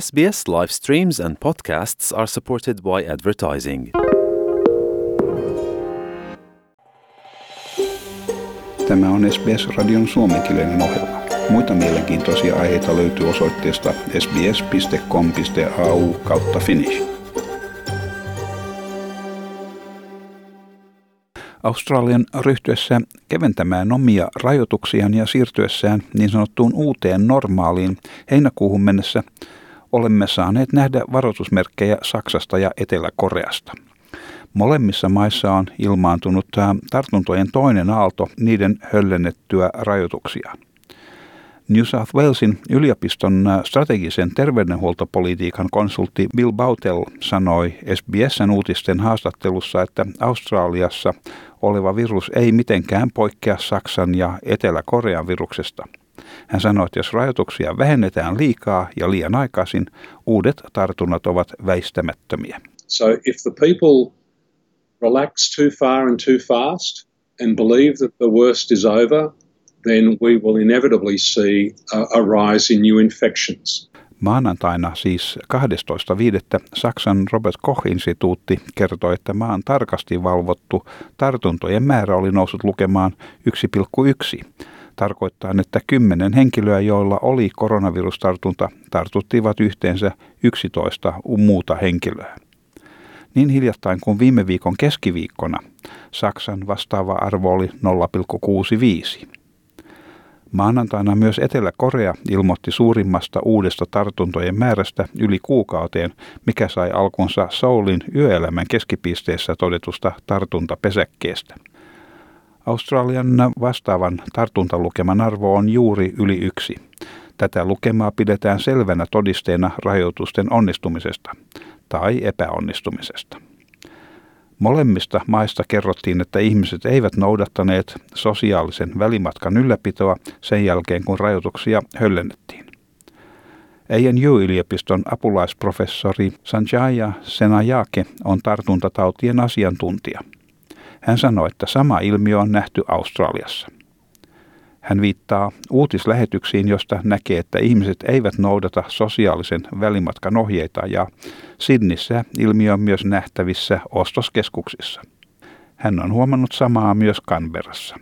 SBS live streams and podcasts are supported by advertising. Tämä on SBS-radion suomenkielinen ohjelma. Muita mielenkiintoisia aiheita löytyy osoitteesta sbs.com.au kautta finnish. Australian ryhtyessä keventämään omia rajoituksiaan ja siirtyessään niin sanottuun uuteen normaaliin heinäkuuhun mennessä olemme saaneet nähdä varoitusmerkkejä Saksasta ja Etelä-Koreasta. Molemmissa maissa on ilmaantunut tartuntojen toinen aalto niiden höllennettyä rajoituksia. New South Walesin yliopiston strategisen terveydenhuoltopolitiikan konsultti Bill Bautel sanoi SBSn uutisten haastattelussa, että Australiassa oleva virus ei mitenkään poikkea Saksan ja Etelä-Korean viruksesta. Hän sanoi, että jos rajoituksia vähennetään liikaa ja liian aikaisin, uudet tartunnat ovat väistämättömiä. So if the people relax too far and too fast and believe that the worst is over, then we will inevitably see a, rise in new infections. Maanantaina siis 12.5. Saksan Robert Koch-instituutti kertoi, että maan tarkasti valvottu tartuntojen määrä oli noussut lukemaan 1,1. Tarkoittaa, että kymmenen henkilöä, joilla oli koronavirustartunta, tartuttivat yhteensä 11 muuta henkilöä. Niin hiljattain kuin viime viikon keskiviikkona Saksan vastaava arvo oli 0,65. Maanantaina myös Etelä-Korea ilmoitti suurimmasta uudesta tartuntojen määrästä yli kuukauteen, mikä sai alkunsa Soulin yöelämän keskipisteessä todetusta tartuntapesäkkeestä. Australian vastaavan tartuntalukeman arvo on juuri yli yksi. Tätä lukemaa pidetään selvänä todisteena rajoitusten onnistumisesta tai epäonnistumisesta. Molemmista maista kerrottiin, että ihmiset eivät noudattaneet sosiaalisen välimatkan ylläpitoa sen jälkeen, kun rajoituksia höllennettiin. ANU-yliopiston apulaisprofessori Sanjaya Senajake on tartuntatautien asiantuntija. Hän sanoi, että sama ilmiö on nähty Australiassa. Hän viittaa uutislähetyksiin, josta näkee, että ihmiset eivät noudata sosiaalisen välimatkan ohjeita ja Sidnissä ilmiö on myös nähtävissä ostoskeskuksissa. Hän on huomannut samaa myös Canberrassa.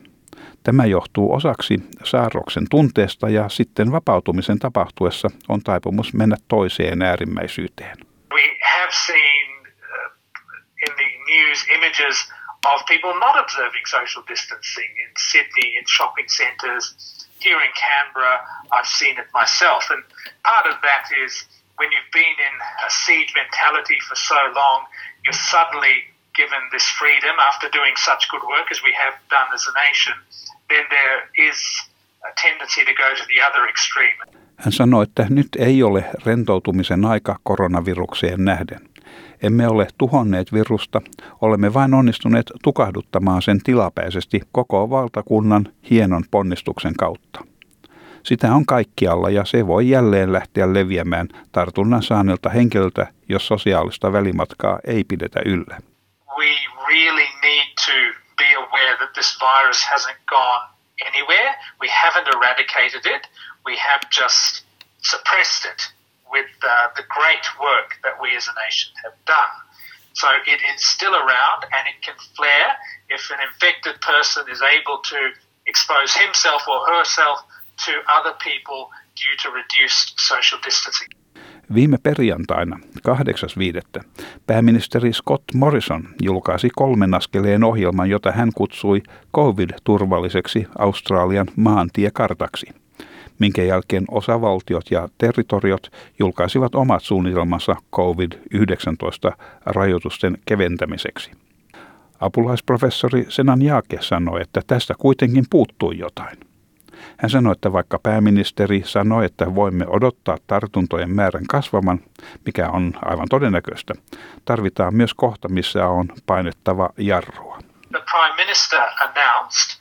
Tämä johtuu osaksi saarroksen tunteesta ja sitten vapautumisen tapahtuessa on taipumus mennä toiseen äärimmäisyyteen. We have seen uh, in the news images of people not observing social distancing in Sydney, in shopping centres. Here in Canberra, I've seen it myself. And part of that is when you've been in a siege mentality for so long, you're suddenly given this freedom after doing such good work as we have done as a nation, then there is a tendency to go to the other extreme. Hän sanoi, että nyt ei ole rentoutumisen aika koronavirukseen nähden. Emme ole tuhonneet virusta, olemme vain onnistuneet tukahduttamaan sen tilapäisesti koko valtakunnan hienon ponnistuksen kautta. Sitä on kaikkialla ja se voi jälleen lähteä leviämään tartunnan saaneelta henkilöltä, jos sosiaalista välimatkaa ei pidetä yllä. We really need to be aware that this virus hasn't gone anywhere. We haven't eradicated it. We have just suppressed it with uh, the great work that we as a nation have done. So it is still around and it can flare if an infected person is able to expose himself or herself to other people due to reduced social distancing. Viime perjantaina 8.5. pääministeri Scott Morrison julkaisi kolmen askeleen ohjelman, jota hän kutsui COVID-turvalliseksi Australian maantiekartaksi minkä jälkeen osavaltiot ja territoriot julkaisivat omat suunnitelmansa COVID-19-rajoitusten keventämiseksi. Apulaisprofessori Senan Jaake sanoi, että tästä kuitenkin puuttui jotain. Hän sanoi, että vaikka pääministeri sanoi, että voimme odottaa tartuntojen määrän kasvavan, mikä on aivan todennäköistä, tarvitaan myös kohta, missä on painettava jarrua. The prime minister announced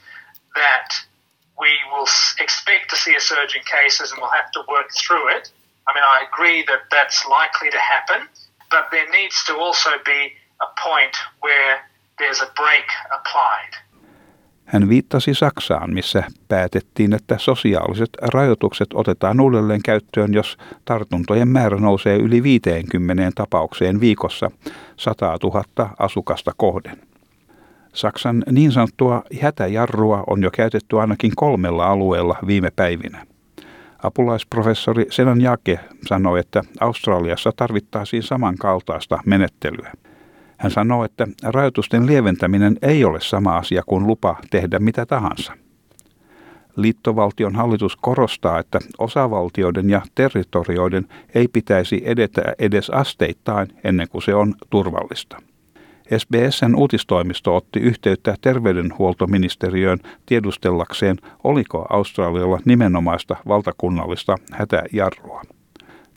that we will expect to see a surge in cases and we'll have to work through it. I mean, I agree that that's likely to happen, but there needs to also be a point where there's a break applied. Hän viittasi Saksaan, missä päätettiin, että sosiaaliset rajoitukset otetaan uudelleen käyttöön, jos tartuntojen määrä nousee yli 50 tapaukseen viikossa 100 000 asukasta kohden. Saksan niin sanottua hätäjarrua on jo käytetty ainakin kolmella alueella viime päivinä. Apulaisprofessori Senan Jake sanoi, että Australiassa tarvittaisiin samankaltaista menettelyä. Hän sanoo, että rajoitusten lieventäminen ei ole sama asia kuin lupa tehdä mitä tahansa. Liittovaltion hallitus korostaa, että osavaltioiden ja territorioiden ei pitäisi edetä edes asteittain ennen kuin se on turvallista. SBSn uutistoimisto otti yhteyttä terveydenhuoltoministeriöön tiedustellakseen, oliko Australialla nimenomaista valtakunnallista hätäjarrua.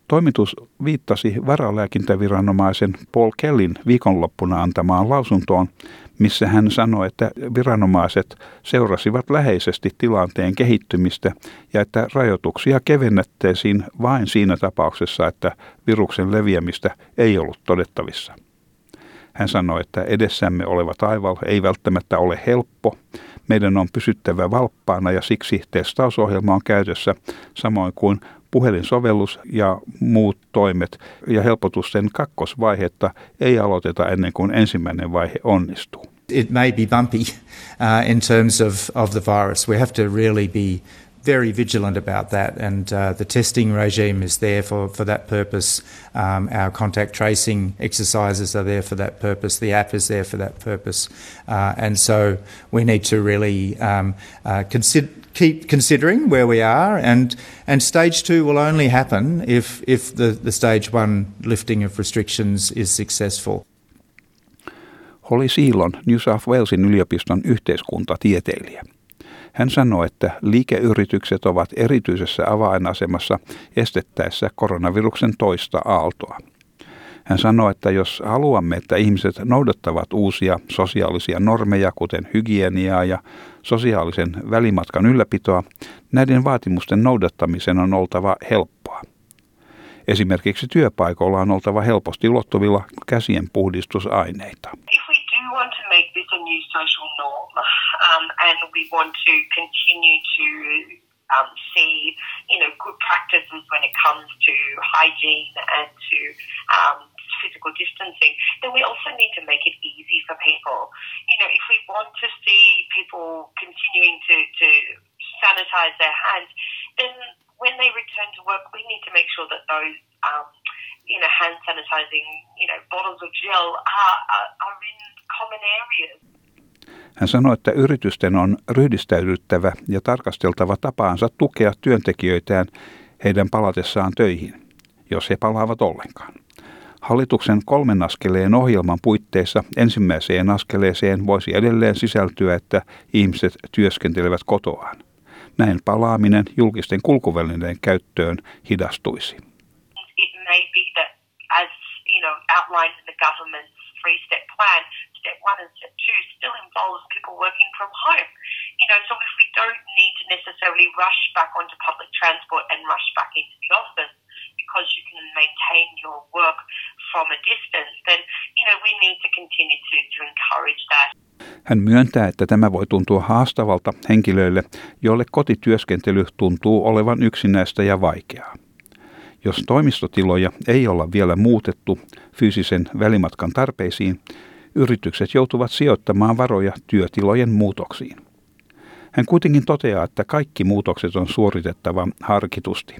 Toimitus viittasi varalääkintäviranomaisen Paul Kellin viikonloppuna antamaan lausuntoon, missä hän sanoi, että viranomaiset seurasivat läheisesti tilanteen kehittymistä ja että rajoituksia kevennettäisiin vain siinä tapauksessa, että viruksen leviämistä ei ollut todettavissa. Hän sanoi, että edessämme oleva taival ei välttämättä ole helppo. Meidän on pysyttävä valppaana ja siksi testausohjelma on käytössä, samoin kuin puhelinsovellus ja muut toimet ja helpotusten kakkosvaihetta ei aloiteta ennen kuin ensimmäinen vaihe onnistuu. It may be bumpy uh, in terms of, of the virus. We have to really be very vigilant about that, and uh, the testing regime is there for, for that purpose. Um, our contact tracing exercises are there for that purpose. The app is there for that purpose, uh, and so we need to really um, uh, consider keep considering where we are, and and stage two will only happen if if the, the stage one lifting of restrictions is successful. Holly Siilon New South Walesin yliopiston yhteiskuntatieteilijä. Hän sanoi, että liikeyritykset ovat erityisessä avainasemassa estettäessä koronaviruksen toista aaltoa. Hän sanoi, että jos haluamme, että ihmiset noudattavat uusia sosiaalisia normeja, kuten hygieniaa ja sosiaalisen välimatkan ylläpitoa, näiden vaatimusten noudattamisen on oltava helppoa. Esimerkiksi työpaikoilla on oltava helposti ulottuvilla käsien puhdistusaineita. To make this a new social norm, um, and we want to continue to um, see, you know, good practices when it comes to hygiene and to um, physical distancing, then we also need to make it easy for people. You know, if we want to see people continuing to, to sanitize their hands, then when they return to work, we need to make sure that those um, you know, hand sanitizing, you know, bottles of gel are, are, are in. Hän sanoi, että yritysten on ryhdistäydyttävä ja tarkasteltava tapaansa tukea työntekijöitään heidän palatessaan töihin, jos he palaavat ollenkaan. Hallituksen kolmen askeleen ohjelman puitteissa ensimmäiseen askeleeseen voisi edelleen sisältyä, että ihmiset työskentelevät kotoaan. Näin palaaminen julkisten kulkuvälineiden käyttöön hidastuisi. know, outlined in the government's three step plan, step one and step two still involves people working from home. You know, so if we don't need to necessarily rush back onto public transport and rush back into the office because you can maintain your work from a distance, then, you know, we need to continue to, to encourage that. Hän myöntää, että tämä voi tuntua haastavalta henkilöille, joille kotityöskentely tuntuu olevan yksinäistä ja vaikeaa. Jos toimistotiloja ei olla vielä muutettu fyysisen välimatkan tarpeisiin, yritykset joutuvat sijoittamaan varoja työtilojen muutoksiin. Hän kuitenkin toteaa, että kaikki muutokset on suoritettava harkitusti.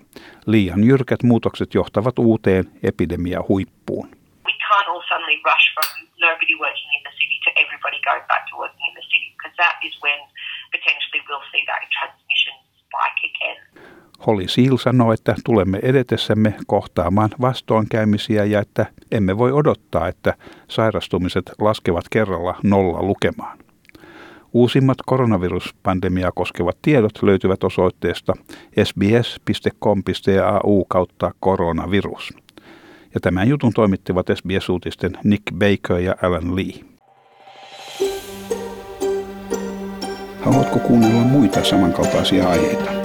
Liian jyrkät muutokset johtavat uuteen epidemiahuippuun. Holly Seal sanoi, että tulemme edetessämme kohtaamaan vastoinkäymisiä ja että emme voi odottaa, että sairastumiset laskevat kerralla nolla lukemaan. Uusimmat koronaviruspandemiaa koskevat tiedot löytyvät osoitteesta sbs.com.au kautta koronavirus. Ja tämän jutun toimittivat SBS-uutisten Nick Baker ja Alan Lee. Haluatko kuunnella muita samankaltaisia aiheita?